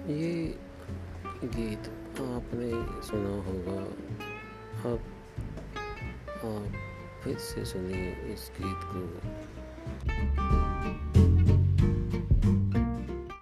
ये गीत आपने सुना होगा। अब आप फिर से सुनिए इस गीत को।